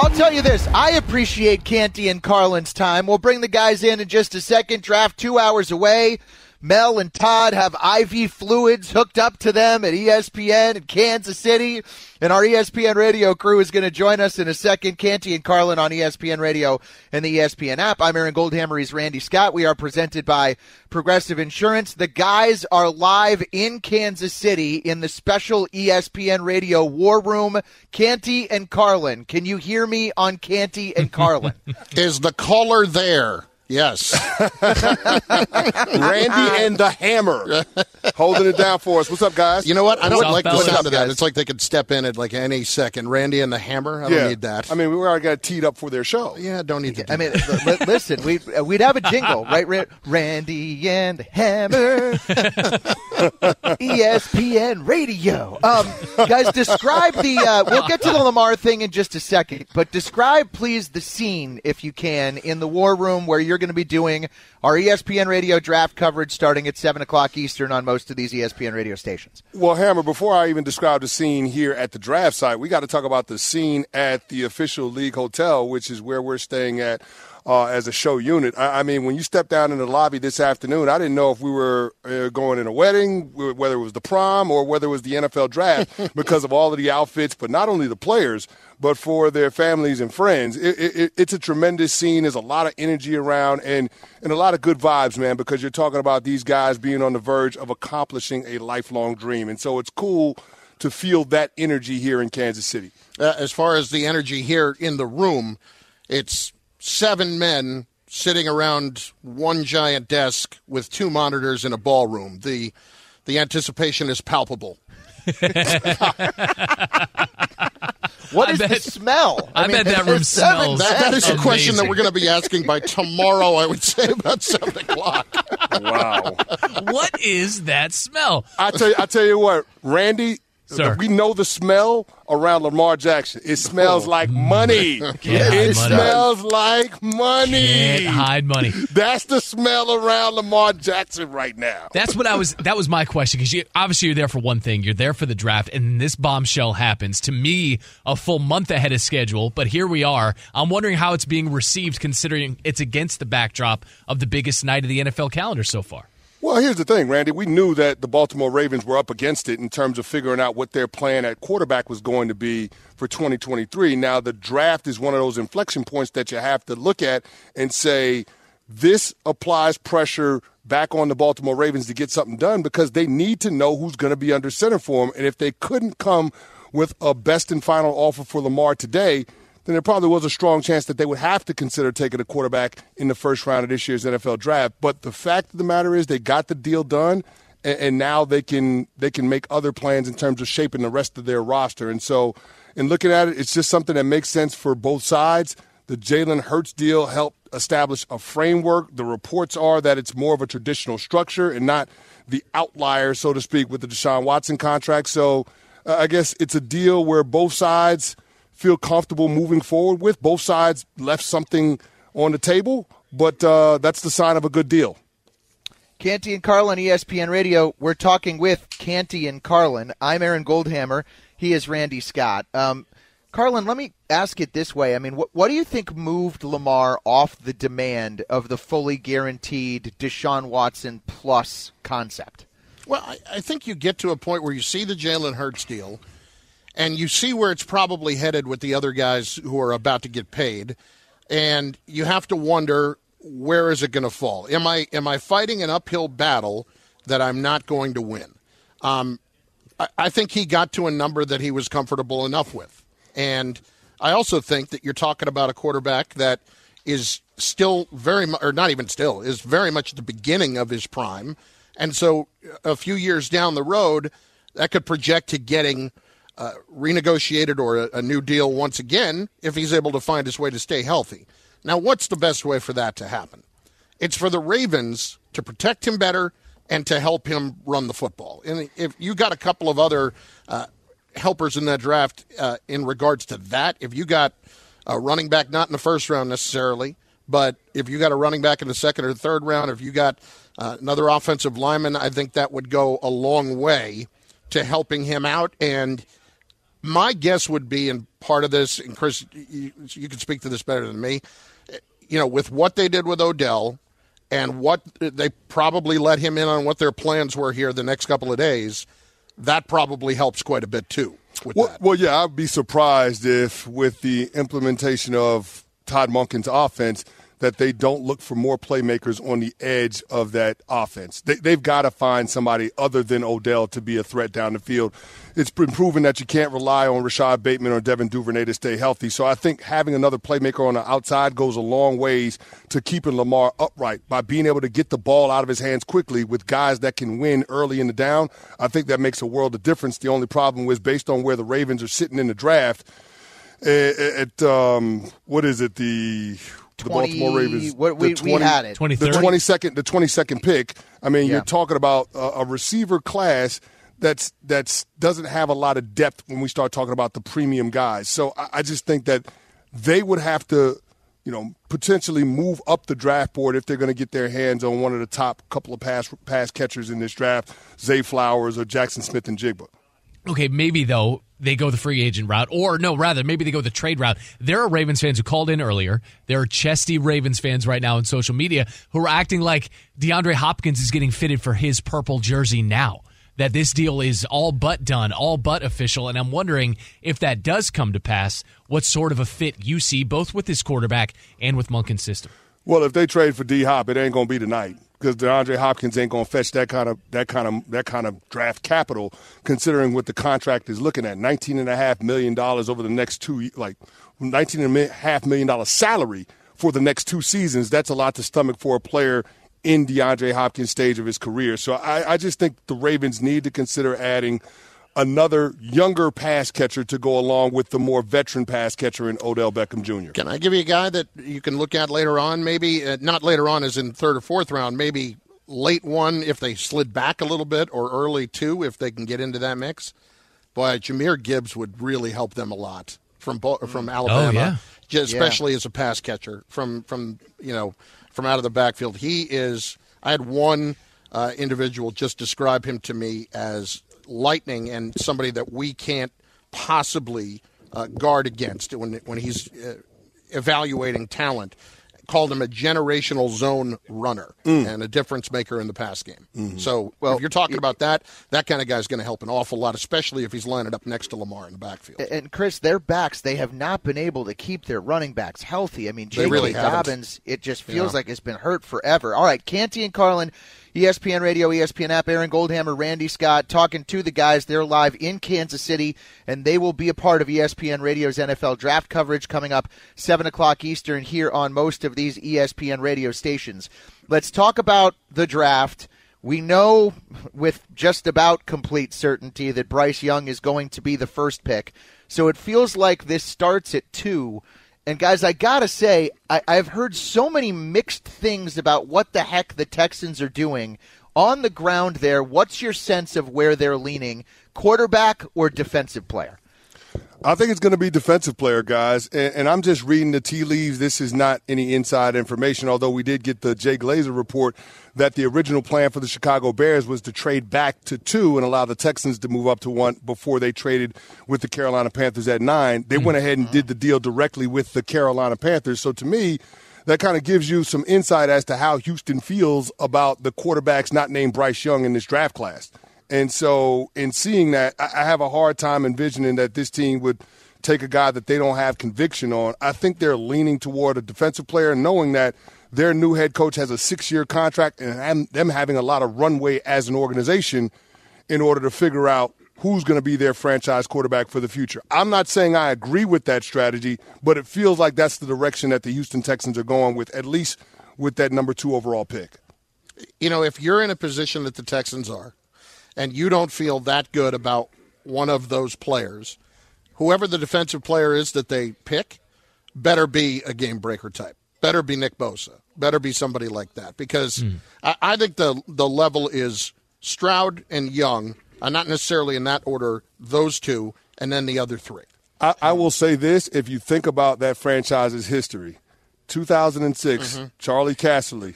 I'll tell you this. I appreciate Canty and Carlin's time. We'll bring the guys in in just a second. Draft two hours away. Mel and Todd have IV fluids hooked up to them at ESPN in Kansas City. And our ESPN radio crew is going to join us in a second. Canty and Carlin on ESPN radio and the ESPN app. I'm Aaron Goldhammer. He's Randy Scott. We are presented by Progressive Insurance. The guys are live in Kansas City in the special ESPN radio war room. Canty and Carlin. Can you hear me on Canty and Carlin? is the caller there? Yes. Randy and the Hammer holding it down for us. What's up, guys? You know what? I don't What's like up, the fellas? sound of that. It's like they could step in at like any second. Randy and the Hammer. I don't yeah. need that. I mean, we already got teed up for their show. yeah, don't need to. Do I mean, that. listen, We'd uh, we'd have a jingle, right? Randy and the Hammer, ESPN Radio. Um, guys, describe the. Uh, we'll get to the Lamar thing in just a second, but describe, please, the scene, if you can, in the war room where you're going to be doing our ESPN Radio draft coverage starting at seven o'clock Eastern on most of these ESPN radio stations. Well, Hammer, before I even describe the scene here at the draft site, we got to talk about the scene at the official league hotel, which is where we're staying at uh, as a show unit. I, I mean, when you stepped down in the lobby this afternoon, I didn't know if we were uh, going in a wedding, whether it was the prom or whether it was the NFL draft because of all of the outfits, but not only the players, but for their families and friends. It, it, it- it's a tremendous scene. There's a lot of energy around and, and a lot of good vibes, man, because you're talking about these guys being on the verge of accomplishing a lifelong dream. And so it's cool to feel that energy here in Kansas City. Uh, as far as the energy here in the room, it's seven men sitting around one giant desk with two monitors in a ballroom. The the anticipation is palpable. What I is the smell? I bet that room smells. That, that is a question that we're going to be asking by tomorrow. I would say about seven o'clock. Wow. what is that smell? I tell you, I tell you what, Randy. Sir. We know the smell around Lamar Jackson. It smells oh. like money. it money. smells like money. Can't hide money. That's the smell around Lamar Jackson right now. That's what I was. That was my question because you, obviously you're there for one thing. You're there for the draft, and this bombshell happens to me a full month ahead of schedule. But here we are. I'm wondering how it's being received, considering it's against the backdrop of the biggest night of the NFL calendar so far. Well, here's the thing, Randy. We knew that the Baltimore Ravens were up against it in terms of figuring out what their plan at quarterback was going to be for 2023. Now, the draft is one of those inflection points that you have to look at and say, this applies pressure back on the Baltimore Ravens to get something done because they need to know who's going to be under center for them. And if they couldn't come with a best and final offer for Lamar today, then there probably was a strong chance that they would have to consider taking a quarterback in the first round of this year's NFL draft. But the fact of the matter is, they got the deal done, and, and now they can they can make other plans in terms of shaping the rest of their roster. And so, in looking at it, it's just something that makes sense for both sides. The Jalen Hurts deal helped establish a framework. The reports are that it's more of a traditional structure and not the outlier, so to speak, with the Deshaun Watson contract. So uh, I guess it's a deal where both sides feel comfortable moving forward with. Both sides left something on the table, but uh, that's the sign of a good deal. Canty and Carlin, ESPN Radio. We're talking with Canty and Carlin. I'm Aaron Goldhammer. He is Randy Scott. Um, Carlin, let me ask it this way. I mean, what, what do you think moved Lamar off the demand of the fully guaranteed Deshaun Watson plus concept? Well, I, I think you get to a point where you see the Jalen Hurts deal, and you see where it's probably headed with the other guys who are about to get paid, and you have to wonder where is it going to fall? Am I am I fighting an uphill battle that I'm not going to win? Um, I, I think he got to a number that he was comfortable enough with, and I also think that you're talking about a quarterback that is still very much, or not even still, is very much at the beginning of his prime. And so a few years down the road, that could project to getting uh, renegotiated or a, a new deal once again if he's able to find his way to stay healthy. Now, what's the best way for that to happen? It's for the Ravens to protect him better and to help him run the football. And if you got a couple of other uh, helpers in that draft uh, in regards to that, if you got a running back not in the first round necessarily, but if you got a running back in the second or third round, if you got uh, another offensive lineman, I think that would go a long way to helping him out. And my guess would be, and part of this, and Chris, you, you can speak to this better than me, you know, with what they did with Odell and what they probably let him in on what their plans were here the next couple of days, that probably helps quite a bit too. Well, well, yeah, I'd be surprised if with the implementation of Todd Monken's offense – that they don't look for more playmakers on the edge of that offense. They, have got to find somebody other than Odell to be a threat down the field. It's been proven that you can't rely on Rashod Bateman or Devin Duvernay to stay healthy. So I think having another playmaker on the outside goes a long ways to keeping Lamar upright by being able to get the ball out of his hands quickly with guys that can win early in the down. I think that makes a world of difference. The only problem was based on where the Ravens are sitting in the draft. At, um, what is it? The 20, the Baltimore Ravens. What, we, 20, we had it. 23rd? The 22nd, the 22nd pick. I mean, yeah. you're talking about a, a, receiver class that's that's doesn't have a lot of depth when we start talking about the premium guys. So I, I just think that they would have to, you know, potentially move up the draft board if they're going to get their hands on one of the top couple of pass pass catchers in this draft, Zay Flowers or Jackson Smith-Njigba. Okay, maybe though they go the free agent route, or no, rather, maybe they go the trade route. There are Ravens fans who called in earlier. There are chesty Ravens fans right now on social media who are acting like DeAndre Hopkins is getting fitted for his purple jersey now. That this deal is all but done, all but official. And I'm wondering if that does come to pass, what sort of a fit you see both with this quarterback and with Monken's system. Well, if they trade for D Hop, it ain't going to be tonight because DeAndre Hopkins ain't to fetch that kind of that kind of that kind of draft capital, considering what the contract is looking at nineteen and a half million dollars over the next two like nineteen and a half million dollar salary for the next two seasons. That's a lot to stomach for a player in DeAndre Hopkins' stage of his career. So I, I just think the Ravens need to consider adding another younger pass catcher to go along with the more veteran pass catcher in Odell Beckham Jr. Can I give you a guy that you can look at later on? Maybe uh, not later on, as in third or fourth round. Maybe late one if they slid back a little bit, or early two if they can get into that mix. Boy, Jahmyr Gibbs would really help them a lot from from Alabama, oh, yeah. especially yeah. as a pass catcher from from you know from out of the backfield. He is. I had one uh, individual just describe him to me as lightning and somebody that we can't possibly uh, guard against when when he's uh, evaluating talent. Called him a generational zone runner mm. and a difference maker in the pass game. Mm-hmm. So, well, if you're talking about that, that kind of guy is going to help an awful lot, especially if he's lining up next to Lamar in the backfield. And Chris, their backs, they have not been able to keep their running backs healthy. I mean, J.K. Really Dobbins, it just feels yeah. like it's been hurt forever. All right, Canty and Carlin ESPN Radio, ESPN app, Aaron Goldhammer, Randy Scott, talking to the guys. They're live in Kansas City, and they will be a part of ESPN Radio's NFL draft coverage coming up 7 o'clock Eastern here on most of these ESPN radio stations. Let's talk about the draft. We know with just about complete certainty that Bryce Young is going to be the first pick. So it feels like this starts at 2 and guys, I gotta say, I, I've heard so many mixed things about what the heck the Texans are doing on the ground there. What's your sense of where they're leaning, quarterback or defensive player? I think it's going to be defensive player, guys. And, and, I'm just reading the tea leaves. This is not any inside information, although we did get the Jay Glazer report that the original plan for the Chicago Bears was to trade back to two and allow the Texans to move up to one before they traded with the Carolina Panthers at nine. They mm-hmm. went ahead and did the deal directly with the Carolina Panthers. So to me, that kind of gives you some insight as to how Houston feels about the quarterbacks not named Bryce Young in this draft class. And so, in seeing that, I have a hard time envisioning that this team would take a guy that they don't have conviction on. I think they're leaning toward a defensive player, knowing that their new head coach has a six year contract and them having a lot of runway as an organization in order to figure out who's going to be their franchise quarterback for the future. I'm not saying I agree with that strategy, but it feels like that's the direction that the Houston Texans are going with, at least with that number two overall pick. You know, if you're in a position that the Texans are, and you don't feel that good about one of those players, whoever the defensive player is that they pick better be a game breaker type. better be Nick Bosa. Better be somebody like that because I, I think the the level is Stroud and Young, uh, not necessarily in that order. Those two, and then the other three. I, I will say this: if you think about that franchise's history, 2006, Mm-hmm. Charlie Casserly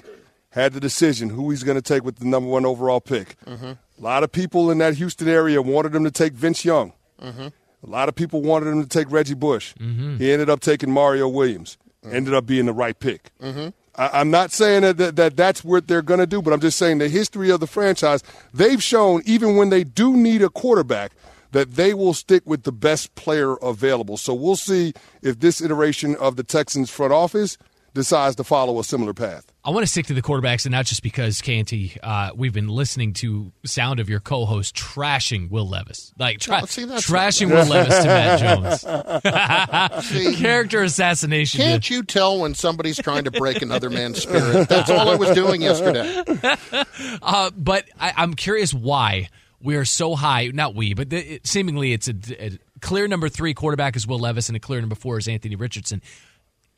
had the decision who he's going to take with the number one overall pick. Mm-hmm. A lot of people in that Houston area wanted him to take Vince Young. Mm-hmm. A lot of people wanted him to take Reggie Bush. He ended up taking Mario Williams. Mm-hmm. Ended up being the right pick. I, I'm not saying that, that, that that's what they're going to do, but I'm just saying the history of the franchise, they've shown even when they do need a quarterback, that they will stick with the best player available. So we'll see if this iteration of the Texans front office decides to follow a similar path. I want to stick to the quarterbacks, and not just because Canty. Uh, we've been listening to sound of your co-host trashing Will Levis, like tra- Oh, see, trashing Will Levis to Matt Jones. See, Character assassination. Can't you tell when somebody's trying to break another man's spirit? That's all I was doing yesterday. Uh, but I, I'm curious why we are so high. Not we, but the, it, seemingly it's a, a clear number three quarterback is Will Levis, and a clear number four is Anthony Richardson.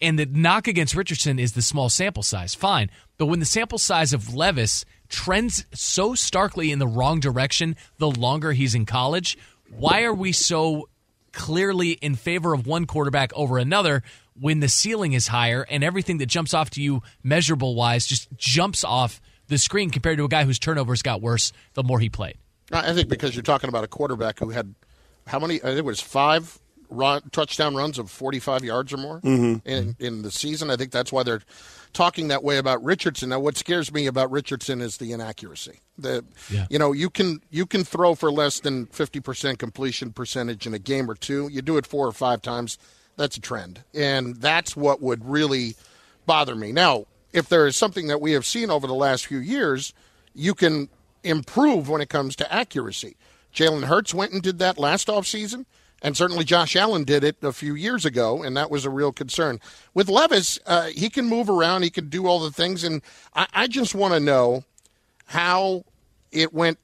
And the knock against Richardson is the small sample size. Fine. But when the sample size of Levis trends so starkly in the wrong direction the longer he's in college, why are we so clearly in favor of one quarterback over another when the ceiling is higher and everything that jumps off to you measurable wise just jumps off the screen compared to a guy whose turnovers got worse the more he played? I think because you're talking about a quarterback who had how many? I think it was five run, touchdown runs of 45 yards or more mm-hmm. in in the season. I think that's why they're talking that way about Richardson. Now, what scares me about Richardson is the inaccuracy. The Yeah. you know you can you can throw for less than 50 percent completion percentage in a game or two. You do it four or five times, that's a trend, and that's what would really bother me. Now, if there is something that we have seen over the last few years, you can improve when it comes to accuracy. Jalen Hurts went and did that last offseason, and certainly Josh Allen did it a few years ago, and that was a real concern. With Levis, uh, he can move around, he can do all the things, and I, I just want to know how it went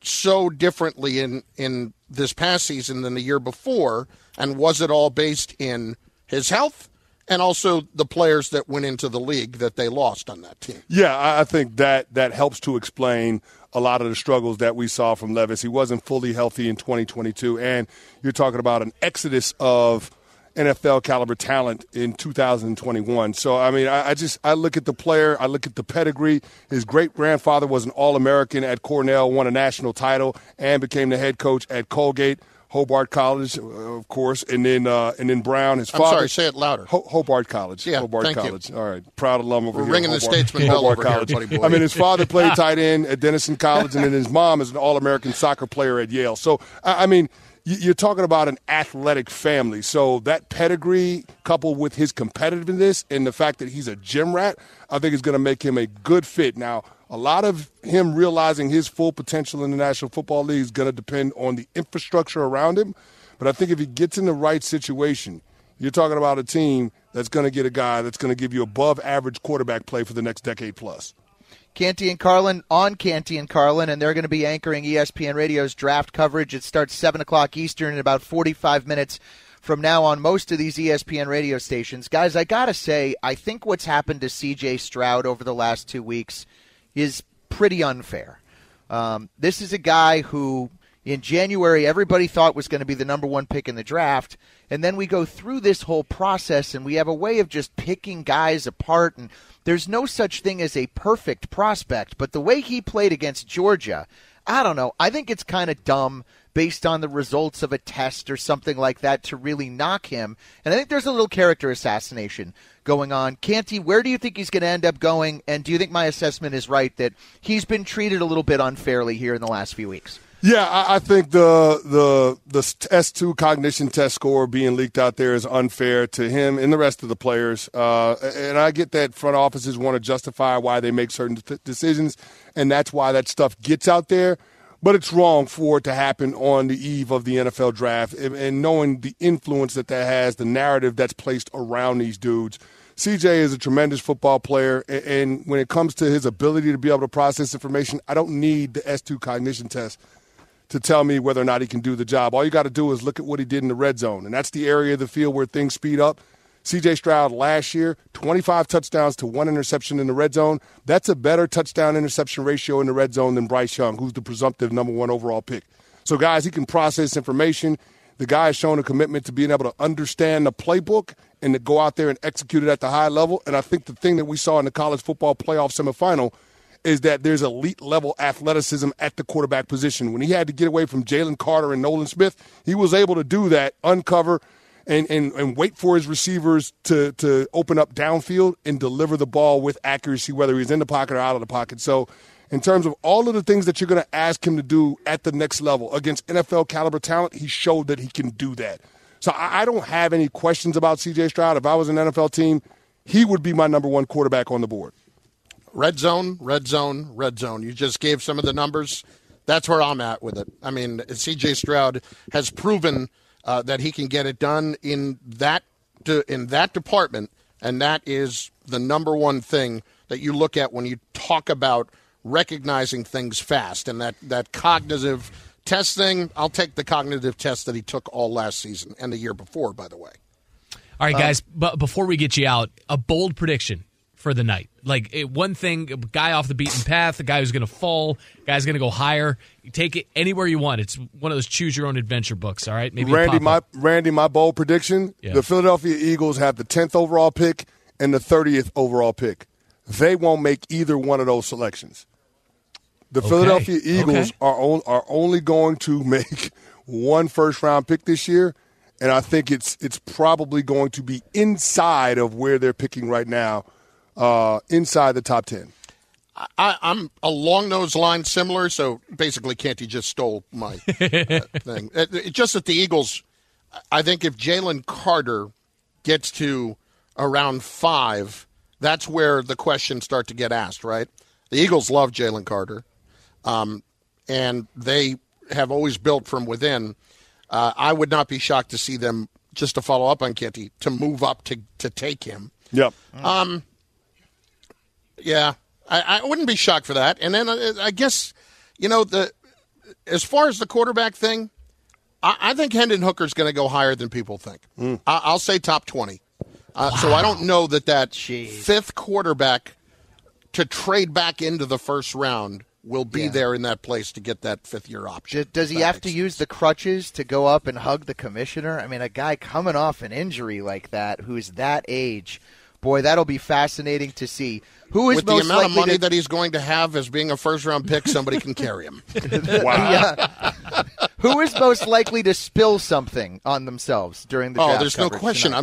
so differently in, in this past season than the year before, and was it all based in his health? And also the players that went into the league that they lost on that team. Yeah, I think that that helps to explain a lot of the struggles that we saw from Levis. He wasn't fully healthy in 2022, and you're talking about an exodus of NFL caliber talent in 2021. So, I mean, I, I just I look at the player, I look at the pedigree. His great grandfather was an All American at Cornell, won a national title, and became the head coach at Colgate. Hobart College, uh, of course, and then uh, and then Brown, his I'm father. sorry, say it louder. Ho- Hobart College. Yeah, Hobart thank you. College. All right, proud alum over We're here. ringing the Hobart- statesman bell Hobart over here, College. buddy boy. I mean, his father played tight end at Denison College, and then his mom is an All-American soccer player at Yale. So, I I mean, you're talking about an athletic family. So that pedigree, coupled with his competitiveness and the fact that he's a gym rat, I think is going to make him a good fit. Now, a lot of him realizing his full potential in the National Football League is going to depend on the infrastructure around him. But I think if he gets in the right situation, you're talking about a team that's going to get a guy that's going to give you above average quarterback play for the next decade plus. Canty and Carlin on Canty and Carlin, and they're going to be anchoring ESPN Radio's draft coverage. It starts 7 o'clock Eastern in about 45 minutes from now on most of these ESPN radio stations. Guys, I got to say, I think what's happened to CJ Stroud over the last two weeks is pretty unfair. Um, this is a guy who, in January, everybody thought was going to be the number one pick in the draft. And then we go through this whole process and we have a way of just picking guys apart. And there's no such thing as a perfect prospect. But the way he played against Georgia, I don't know. I think it's kind of dumb based on the results of a test or something like that to really knock him. And I think there's a little character assassination going on. Canty, where do you think he's going to end up going? And do you think my assessment is right that he's been treated a little bit unfairly here in the last few weeks? Yeah, I, I think the the the S two cognition test score being leaked out there is unfair to him and the rest of the players. Uh, and I get that front offices want to justify why they make certain decisions, and that's why that stuff gets out there. But it's wrong for it to happen on the eve of the NFL draft, and, and knowing the influence that that has, the narrative that's placed around these dudes. CJ is a tremendous football player, and, and when it comes to his ability to be able to process information, I don't need the S2 cognition test to tell me whether or not he can do the job. All you got to do is look at what he did in the red zone, and that's the area of the field where things speed up. CJ Stroud last year, 25 touchdowns to one interception in the red zone. That's a better touchdown interception ratio in the red zone than Bryce Young, who's the presumptive number one overall pick. So, guys, he can process information. The guy has shown a commitment to being able to understand the playbook and to go out there and execute it at the high level. And I think the thing that we saw in the college football playoff semifinal is that there's elite level athleticism at the quarterback position. When he had to get away from Jalen Carter and Nolan Smith, he was able to do that, uncover and, and, and wait for his receivers to, to open up downfield and deliver the ball with accuracy, whether he's in the pocket or out of the pocket. So, in terms of all of the things that you're going to ask him to do at the next level against NFL caliber talent, he showed that he can do that. So, I, I don't have any questions about CJ Stroud. If I was an NFL team, he would be my number one quarterback on the board. Red zone, red zone, red zone. You just gave some of the numbers. That's where I'm at with it. I mean, CJ Stroud has proven uh, that he can get it done in that in that department, and that is the number one thing that you look at when you talk about recognizing things fast and that that cognitive testing. I'll take the cognitive test that he took all last season and the year before, by the way. All right, guys. but before we get you out, a bold prediction for the night. Like it, one thing, a guy off the beaten path, the guy who's going to fall, guy's going to go higher. You take it anywhere you want. It's one of those choose your own adventure books. All right, maybe Randy, my Randy, my bold prediction: yeah. the Philadelphia Eagles have the tenth overall pick and the thirtieth overall pick. They won't make either one of those selections. The okay. Philadelphia Eagles okay. are on, are only going to make one first round pick this year, and I think it's it's probably going to be inside of where they're picking right now uh, inside the top 10. I, am along those lines, similar. So basically, Canty just stole my uh, thing. It, it, just that the Eagles, I think if Jalen Carter gets to around five, that's where the questions start to get asked, right? The Eagles love Jalen Carter, um, and they have always built from within. Uh, I would not be shocked to see them, just to follow up on Canty, to move up to, to take him. Yep. Um, yeah, I, I wouldn't be shocked for that. And then uh, I guess, you know, the as far as the quarterback thing, I, I think Hendon Hooker's going to go higher than people think. Mm. I, will say top 20. Uh, wow. So I don't know that that Jeez. fifth quarterback to trade back into the first round will be yeah. there in that place to get that fifth year option. Does he have to sense. use the crutches to go up and hug the commissioner? I mean, a guy coming off an injury like that, who's that age, boy, that'll be fascinating to see. Who is with the amount of money to... that he's going to have as being a first round pick? Somebody can carry him. wow. Who is most likely to spill something on themselves during the? Oh, there's no question.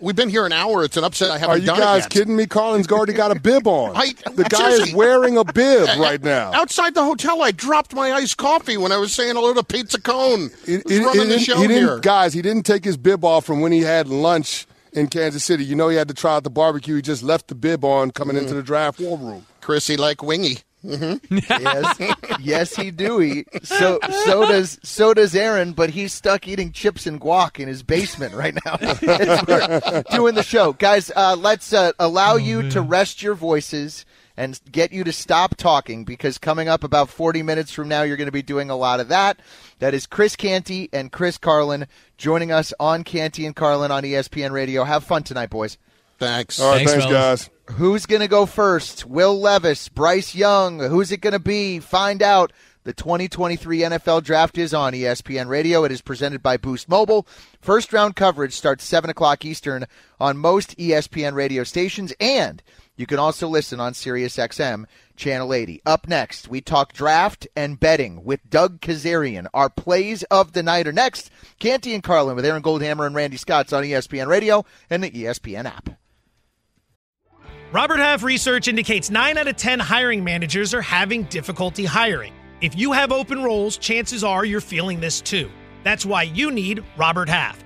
we've been here an hour. It's an upset. I haven't. Are you guys kidding me? Carlin's already got a bib on. I, the guy is wearing a bib right now. Outside the hotel, I dropped my iced coffee when I was saying hello to Pizza Cone. It, it, running it, the show here, guys. He didn't take his bib off from when he had lunch in Kansas City. You know he had to try out the barbecue. He just left the bib on coming mm. into the draft war room. Chrissy like wingy. Mm-hmm. yes, yes, he do. He so so does so does Aaron, but he's stuck eating chips and guac in his basement right now. doing the show, guys. Uh, let's uh, allow oh, you man. to rest your voices and get you to stop talking because coming up about 40 minutes from now, you're going to be doing a lot of that. That is Chris Canty and Chris Carlin joining us on Canty and Carlin on ESPN Radio. Have fun tonight, boys. Thanks. All right, thanks, thanks guys. Who's going to go first? Will Levis, Bryce Young. Who's it going to be? Find out. The 2023 NFL Draft is on ESPN Radio. It is presented by Boost Mobile. First round coverage starts 7 o'clock Eastern on most ESPN radio stations and you can also listen on SiriusXM Channel 80. Up next, we talk draft and betting with Doug Kezirian. Our plays of the night are next. Canty and Carlin with Aaron Goldhammer and Randy Scotts on ESPN Radio and the ESPN app. Robert Half research indicates 9 out of 10 hiring managers are having difficulty hiring. If you have open roles, chances are you're feeling this too. That's why you need Robert Half.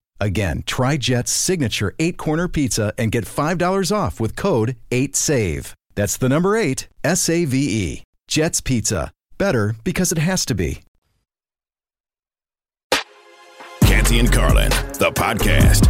Again, try Jet's signature eight corner pizza and get $5 off with code 8SAVE. That's the number eight, S A V E. Jet's Pizza. Better because it has to be. Canty and Carlin, the podcast.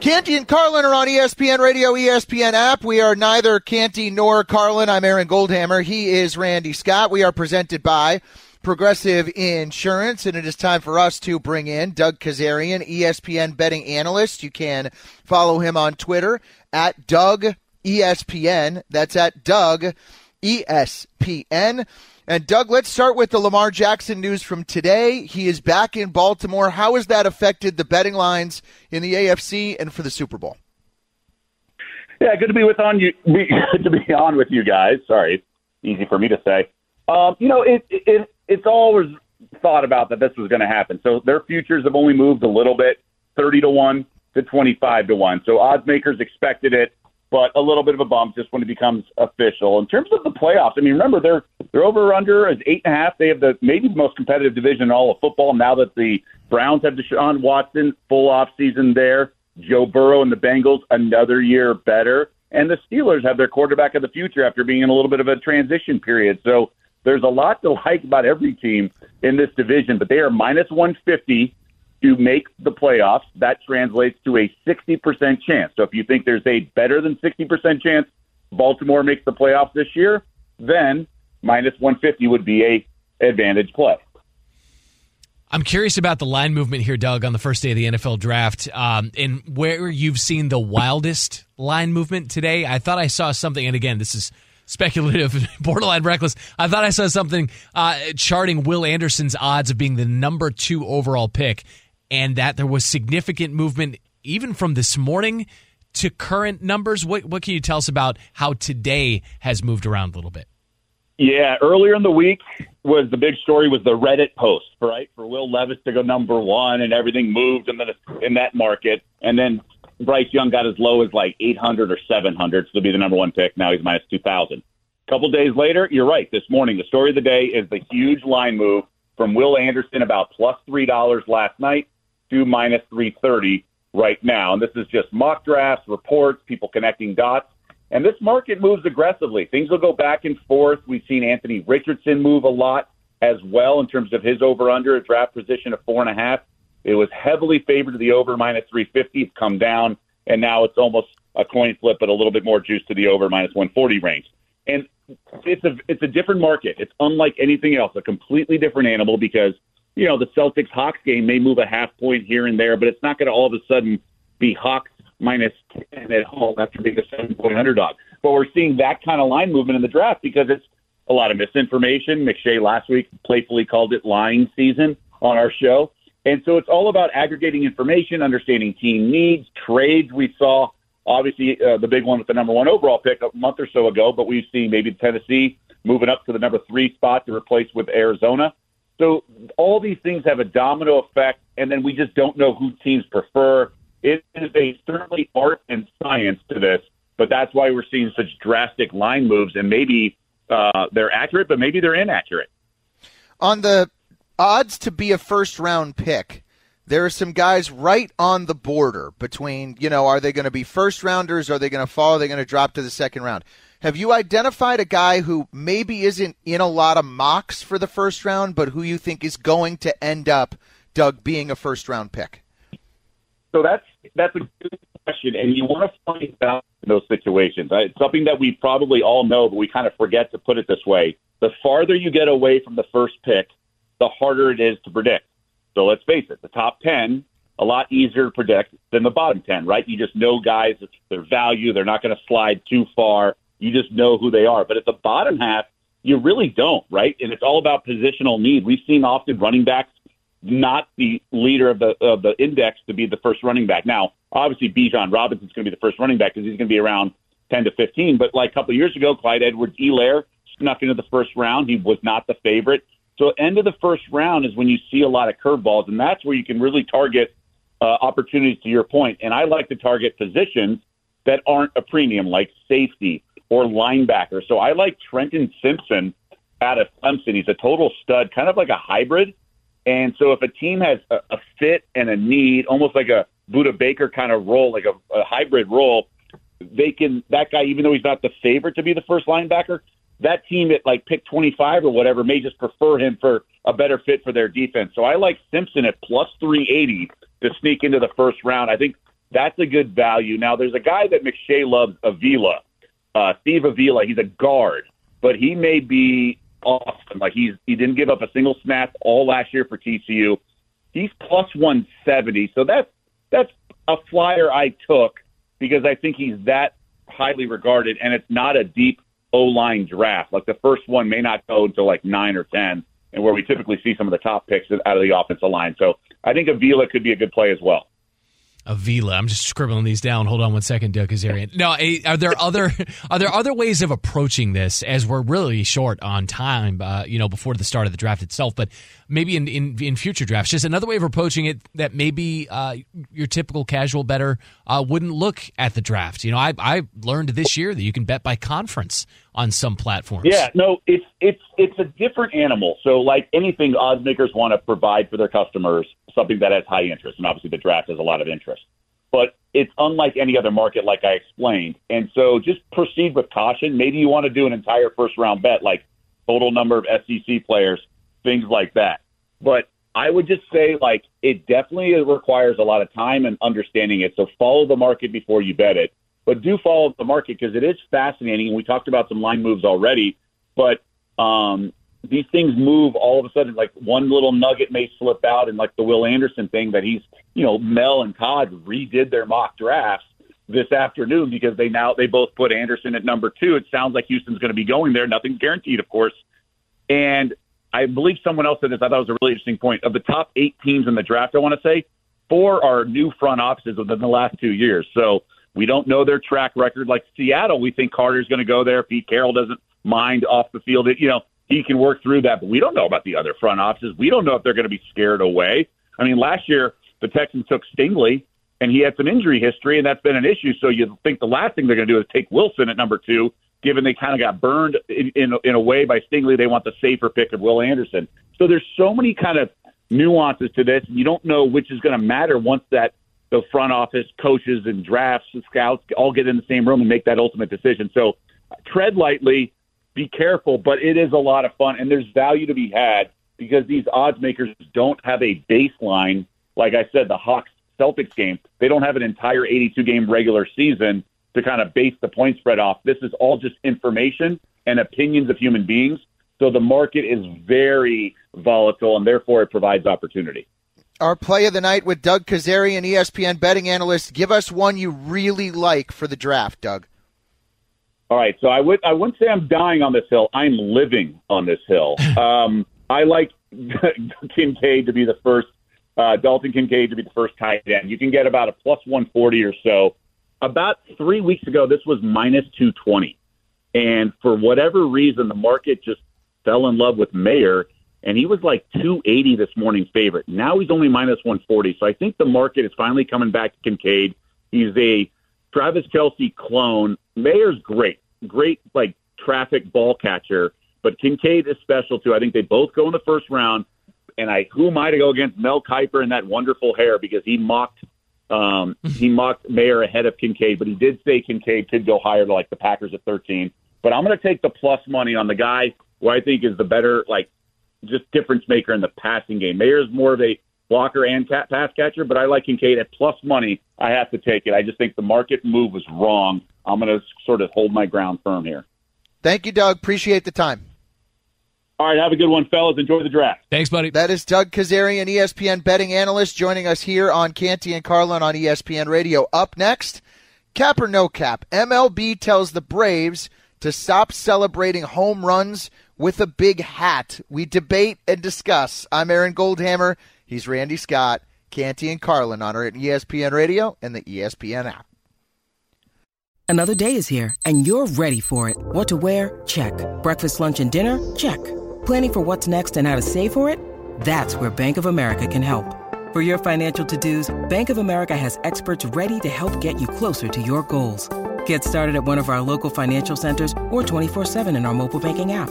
Canty and Carlin are on ESPN Radio, ESPN app. We are neither Canty nor Carlin. I'm Aaron Goldhammer. He is Randy Scott. We are presented by Progressive Insurance, and it is time for us to bring in Doug Kezirian, ESPN betting analyst. You can follow him on Twitter at Doug ESPN. That's at Doug ESPN. And Doug, let's start with the Lamar Jackson news from today. He is back in Baltimore. How has that affected the betting lines in the AFC and for the Super Bowl? Yeah, good to be with on you. Good to be on with you guys. Sorry, easy for me to say. Um, you know, it, it it's always thought about that this was going to happen. So their futures have only moved a little bit, thirty to one to twenty five to one. So odds makers expected it, but a little bit of a bump just when it becomes official. In terms of the playoffs, I mean, remember they're they're over or under is eight and a half. They have the maybe the most competitive division in all of football. Now that the Browns have Deshaun Watson, full off season there. Joe Burrow and the Bengals another year better. And the Steelers have their quarterback of the future after being in a little bit of a transition period. So there's a lot to like about every team in this division, but they are minus 150 to make the playoffs. That translates to a 60% chance. So if you think there's a better than 60% chance Baltimore makes the playoffs this year, then minus 150 would be a advantage play. I'm curious about the line movement here, Doug, on the first day of the NFL draft, um, and where you've seen the wildest line movement today. I thought I saw something, and again, this is speculative, borderline reckless. I thought I saw something uh, charting Will Anderson's odds of being the number two overall pick, and that there was significant movement even from this morning to current numbers. What, what can you tell us about how today has moved around a little bit? Yeah, earlier in the week was the big story was the Reddit post, right? For Will Levis to go number one and everything moved in the in that market. And then Bryce Young got as low as like 800 or 700 to be the number one pick. Now he's minus 2,000. A couple days later, you're right. This morning, the story of the day is the huge line move from Will Anderson about plus three dollars last night to minus 330 right now. And this is just mock drafts, reports, people connecting dots. And this market moves aggressively. Things will go back and forth. We've seen Anthony Richardson move a lot as well in terms of his over under a draft position of four and a half. It was heavily favored to the over minus 350. It's come down, and now it's almost a coin flip, but a little bit more juice to the over minus 140 range. And it's a it's a different market. It's unlike anything else. A completely different animal because you know the Celtics Hawks game may move a half point here and there, but it's not going to all of a sudden be Hawks minus 10 at home after being a seven point underdog. But we're seeing that kind of line movement in the draft because it's a lot of misinformation. McShay last week playfully called it lying season on our show. And so it's all about aggregating information, understanding team needs, trades. We saw obviously uh, the big one with the number one overall pick a month or so ago, but we've seen maybe Tennessee moving up to the number three spot to replace with Arizona. So all these things have a domino effect, and then we just don't know who teams prefer. It is a certainly art and science to this but that's why we're seeing such drastic line moves. And maybe uh, they're accurate, but maybe they're inaccurate. On the odds to be a first round pick, there are some guys right on the border between, you know, are they going to be first rounders? Are they going to fall? Are they going to drop to the second round? Have you identified a guy who maybe isn't in a lot of mocks for the first round, but who you think is going to end up, Doug, being a first round pick? So that's that's a good question, and you want to find out in those situations. It's something that we probably all know, but we kind of forget to put it this way. The farther you get away from the first pick, the harder it is to predict. So let's face it, the top 10, a lot easier to predict than the bottom 10, right? You just know guys, their value. They're not going to slide too far. You just know who they are. But at the bottom half, you really don't, right? And it's all about positional need. We've seen often running backs not the leader of the of the index to be the first running back. Now, obviously, Bijan Robinson's going to be the first running back because he's going to be around 10 to 15. But like a couple of years ago, Clyde Edwards-Helaire snuck into the first round. He was not the favorite. So end of the first round is when you see a lot of curveballs, and that's where you can really target uh, opportunities. To your point, and I like to target positions that aren't a premium, like safety or linebacker. So I like Trenton Simpson out of Clemson. He's a total stud, kind of like a hybrid. And so if a team has a, a fit and a need, almost like a Budda Baker kind of role, like a, a hybrid role, they can that guy, even though he's not the favorite to be the first linebacker, that team at like pick 25 or whatever may just prefer him for a better fit for their defense. So I like Simpson at plus 380 to sneak into the first round. I think that's a good value. Now, there's a guy that McShay loves, Avila, uh, Steve Avila. He's a guard, but he may be awesome. Like he's he didn't give up a single snap all last year for TCU. He's plus 170, so that's that's a flyer I took because I think he's that highly regarded, and it's not a deep O line draft. Like the first one may not go until like nine or ten, and where we typically see some of the top picks out of the offensive line. So I think Avila could be a good play as well. Avila. I'm just scribbling these down. Hold on one second, Doug Kezirian. No, are there other are there other ways of approaching this as we're really short on time, uh, you know, before the start of the draft itself, but maybe in, in, in future drafts, just another way of approaching it that maybe uh, your typical casual bettor uh, wouldn't look at the draft. You know, I I learned this year that you can bet by conference on some platforms. Yeah, no, it's it's it's a different animal. So like anything, odds makers want to provide for their customers something that has high interest, and obviously the draft has a lot of interest. But it's unlike any other market, like I explained. And so just proceed with caution. Maybe you want to do an entire first round bet, like total number of SEC players, things like that. But I would just say, like, it definitely requires a lot of time and understanding it. So follow the market before you bet it. But do follow the market because it is fascinating. And we talked about some line moves already. But um, these things move all of a sudden. Like one little nugget may slip out, and like the Will Anderson thing that he's, you know, Mel and Todd redid their mock drafts this afternoon because they now they both put Anderson at number two. It sounds like Houston's going to be going there. Nothing's guaranteed, of course. And I believe someone else said this. I thought it was a really interesting point. Of the top eight teams in the draft, I want to say four are new front offices within the last two years. So we don't know their track record. Like Seattle, we think Carter's going to go there. Pete Carroll doesn't mind off the field. You know, he can work through that, but we don't know about the other front offices. We don't know if they're going to be scared away. I mean, last year the Texans took Stingley, and he had some injury history, and that's been an issue. So you think the last thing they're going to do is take Wilson at number two, given they kind of got burned in, in in a way by Stingley. They want the safer pick of Will Anderson. So there's so many kind of nuances to this, you don't know which is going to matter once that the front office, coaches, and drafts, and scouts all get in the same room and make that ultimate decision. So tread lightly be careful, but it is a lot of fun, and there's value to be had because these odds makers don't have a baseline. Like I said, the Hawks Celtics game, they don't have an entire 82 game regular season to kind of base the point spread off. This is all just information and opinions of human beings. So the market is very volatile, and therefore it provides opportunity. Our play of the night with Doug Kezirian, ESPN betting analyst. Give us one you really like for the draft, Doug. All right, so I would I wouldn't say I'm dying on this hill. I'm living on this hill. Um, I like Kincaid to be the first, uh, Dalton Kincaid to be the first tight end. You can get about a plus 140 or so. About three weeks ago, this was minus 220, and for whatever reason, the market just fell in love with Mayer, and he was like 280 this morning favorite. Now he's only minus 140. So I think the market is finally coming back to Kincaid. He's a Travis Kelce clone Mayer's great, great like traffic ball catcher, but Kincaid is special too. I think they both go in the first round. And I, who am I to go against Mel Kiper and that wonderful hair because he mocked, um, he mocked Mayer ahead of Kincaid, but he did say Kincaid could go higher to like the Packers at 13. But I'm going to take the plus money on the guy who I think is the better, like, just difference maker in the passing game. Mayer's more of a blocker and cat pass catcher, but I like Kincaid at plus money. I have to take it. I just think the market move was wrong. I'm going to sort of hold my ground firm here. Thank you, Doug. Appreciate the time. All right, have a good one, fellas. Enjoy the draft. Thanks, buddy. That is Doug Kezirian, ESPN betting analyst, joining us here on Canty and Carlin on ESPN Radio. Up next, cap or no cap, MLB tells the Braves to stop celebrating home runs with a big hat. We debate and discuss. I'm Aaron Goldhammer. He's Randy Scott. Canty and Carlin on our ESPN Radio and the ESPN app. Another day is here, and you're ready for it. What to wear? Check. Breakfast, lunch, and dinner? Check. Planning for what's next and how to save for it? That's where Bank of America can help. For your financial to-dos, Bank of America has experts ready to help get you closer to your goals. Get started at one of our local financial centers or 24-7 in our mobile banking app.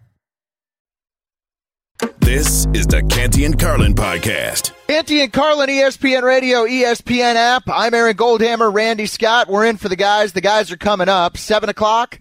This is the Canty and Carlin podcast. Canty and Carlin, ESPN Radio, ESPN app. I'm Aaron Goldhammer, Randy Scott. We're in for the guys. The guys are coming up. 7 o'clock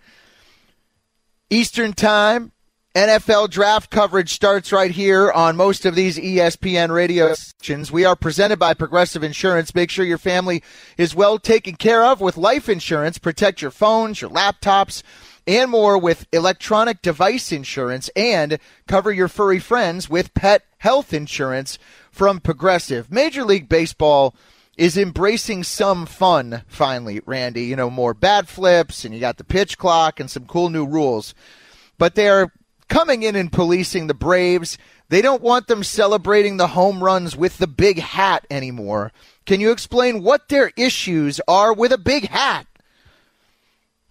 Eastern Time. NFL draft coverage starts right here on most of these ESPN radio stations. We are presented by Progressive Insurance. Make sure your family is well taken care of with life insurance. Protect your phones, your laptops, and more with electronic device insurance and cover your furry friends with pet health insurance from Progressive. Major League Baseball is embracing some fun finally, Randy. You know, more bat flips and you got the pitch clock and some cool new rules. But they are coming in and policing the Braves. They don't want them celebrating the home runs with the big hat anymore. Can you explain what their issues are with a big hat?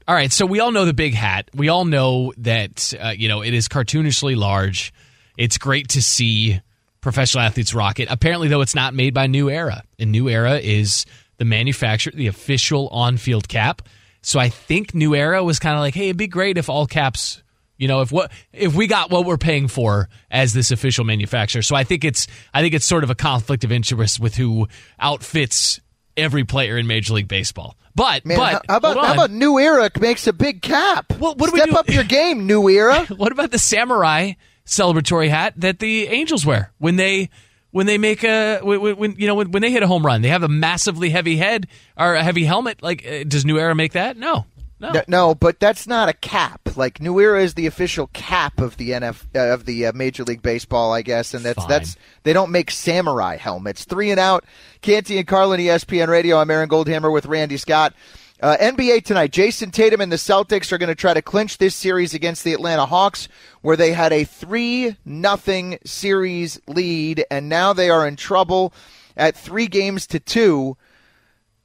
All right, so we all know the big hat. We all know that uh, you know it is cartoonishly large. It's great to see professional athletes rock it. Apparently, though, it's not made by New Era, and New Era is the manufacturer, the official on-field cap. So I think New Era was kind of like, hey, it'd be great if all caps, you know, if what if we got what we're paying for as this official manufacturer. So I think it's I think it's sort of a conflict of interest with who outfits every player in Major League Baseball. But Man, but how about how about New Era makes a big cap? Well, what do we Step do- up your game, New Era. what about the samurai celebratory hat that the Angels wear when they when they make a when, when you know when, when they hit a home run? They have a massively heavy head or a heavy helmet. Like, uh, does New Era make that? No, no. No, no, but that's not a cap. Like New Era is the official cap of the NF uh, of the uh, Major League Baseball, I guess, and that's Fine. that's they don't make samurai helmets. Three and out. Canty and Carlin, ESPN Radio. I'm Aaron Goldhammer with Randy Scott. Uh, NBA tonight. Jayson Tatum and the Celtics are going to try to clinch this series against the Atlanta Hawks, where they had a three nothing series lead, and now they are in trouble at three games to two.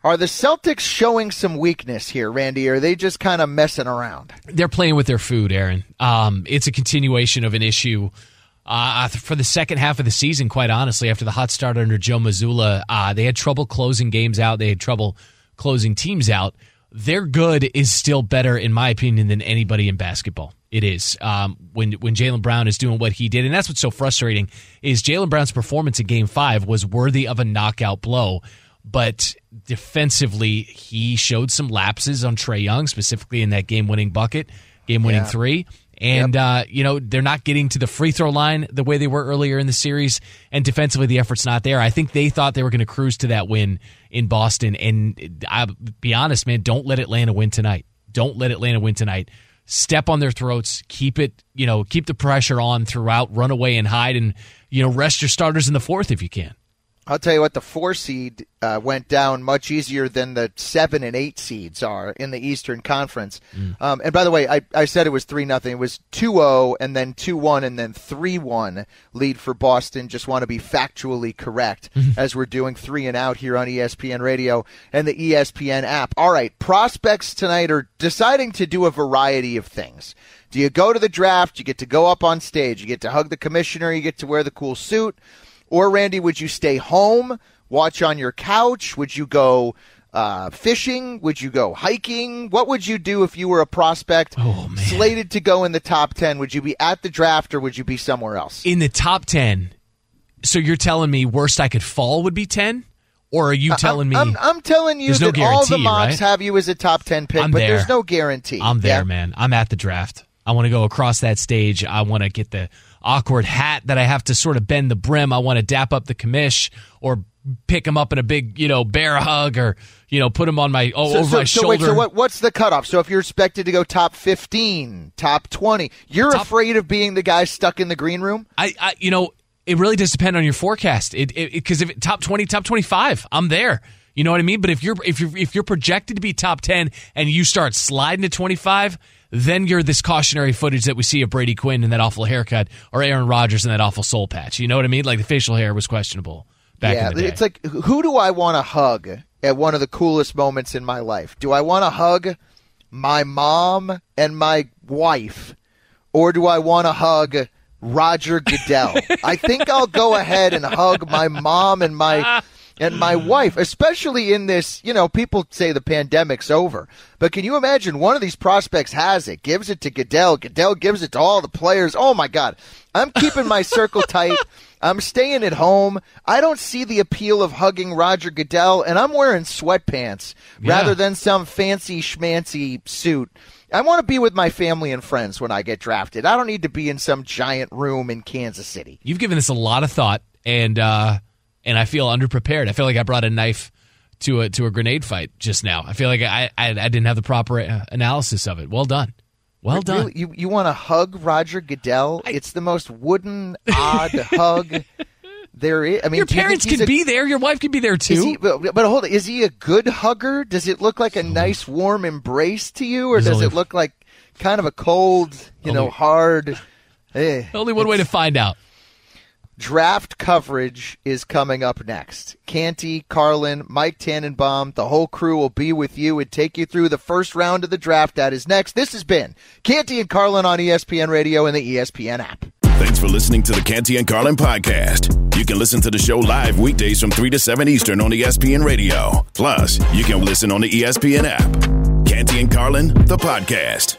Are the Celtics showing some weakness here, Randy? Or are they just kind of messing around? They're playing with their food, Aaron. Um, it's a continuation of an issue. Uh, for the second half of the season, quite honestly, after the hot start under Joe Mazzulla, uh, they had trouble closing games out. They had trouble closing teams out. Their good is still better, in my opinion, than anybody in basketball. It is um, when when Jaylen Brown is doing what he did, and that's what's so frustrating is Jaylen Brown's performance in Game Five was worthy of a knockout blow, but defensively he showed some lapses on Trae Young, specifically in that game winning bucket, game winning Yeah. three. And uh, you know they're not getting to the free throw line the way they were earlier in the series, and defensively the effort's not there. I think they thought they were going to cruise to that win in Boston, and I'll be honest, man, don't let Atlanta win tonight. Don't let Atlanta win tonight. Step on their throats, keep it, you know, keep the pressure on throughout. Run away and hide, and you know, rest your starters in the fourth if you can. I'll tell you what, the four seed uh, went down much easier than the seven and eight seeds are in the Eastern Conference. Um, and by the way, I, I said it was 3 nothing. It was 2 0 and then 2 1 and then 3 1 lead for Boston. Just want to be factually correct as we're doing three and out here on ESPN radio and the ESPN app. All right, prospects tonight are deciding to do a variety of things. Do you go to the draft? You get to go up on stage. You get to hug the commissioner. You get to wear the cool suit. Or, Randy, would you stay home, watch on your couch? Would you go uh, fishing? Would you go hiking? What would you do if you were a prospect slated to go in the top 10? Would you be at the draft or would you be somewhere else? In the top ten, so you're telling me worst I could fall would be ten, or are you telling me I'm, I'm telling you There's no that all the mocks right? have you as a top 10 pick, I'm but there. there's no guarantee. I'm there, Yeah? man. I'm at the draft. I want to go across that stage. I want to get the awkward hat that I have to sort of bend the brim. I want to dap up the commish or pick him up in a big, you know, bear hug or, you know, put him on my oh, So, over so, my so shoulder. wait, so what, what's the cutoff? So if you're expected to go top 15, top 20, you're afraid of being the guy stuck in the green room? I, I you know, it really does depend on your forecast. It because if it, top twenty, top twenty five, I'm there. You know what I mean? But if you're if you're if you're projected to be top ten and you start sliding to twenty five, then you're this cautionary footage that we see of Brady Quinn in that awful haircut or Aaron Rodgers in that awful soul patch. You know what I mean? Like the facial hair was questionable back yeah, in the day. it's like who do I want to hug at one of the coolest moments in my life? Do I want to hug my mom and my wife, or do I want to hug Roger Goodell? I think I'll go ahead and hug my mom and my and my wife, especially in this. You know, people say the pandemic's over, but can you imagine one of these prospects has it, gives it to Goodell, Goodell gives it to all the players. Oh my God, I'm keeping my circle tight. I'm staying at home. I don't see the appeal of hugging Roger Goodell, and I'm wearing sweatpants Yeah. rather than some fancy schmancy suit. I want to be with my family and friends when I get drafted. I don't need to be in some giant room in Kansas City. You've given this a lot of thought, and uh, and I feel underprepared. I feel like I brought a knife to a to a grenade fight just now. I feel like I I, I didn't have the proper uh, analysis of it. Well done, well done. Really? You you want to hug Roger Goodell? it's the most wooden, odd hug there is. I mean, Your do you think parents can a- be there. Your wife can be there too. Is he, but, but hold on, is he a good hugger? Does it look like a nice warm embrace to you, or There's does only- it look like kind of a cold, you know, hard? Eh. Only one way to find out. Draft coverage is coming up next. Canty, Carlin, Mike Tannenbaum, the whole crew will be with you and take you through the first round of the draft. That is next. This has been Canty and Carlin on ESPN Radio and the ESPN app. Thanks for listening to the Canty and Carlin podcast. You can listen to the show live weekdays from 3 to 7 Eastern on ESPN Radio. Plus, you can listen on the ESPN app. Canty and Carlin, the podcast.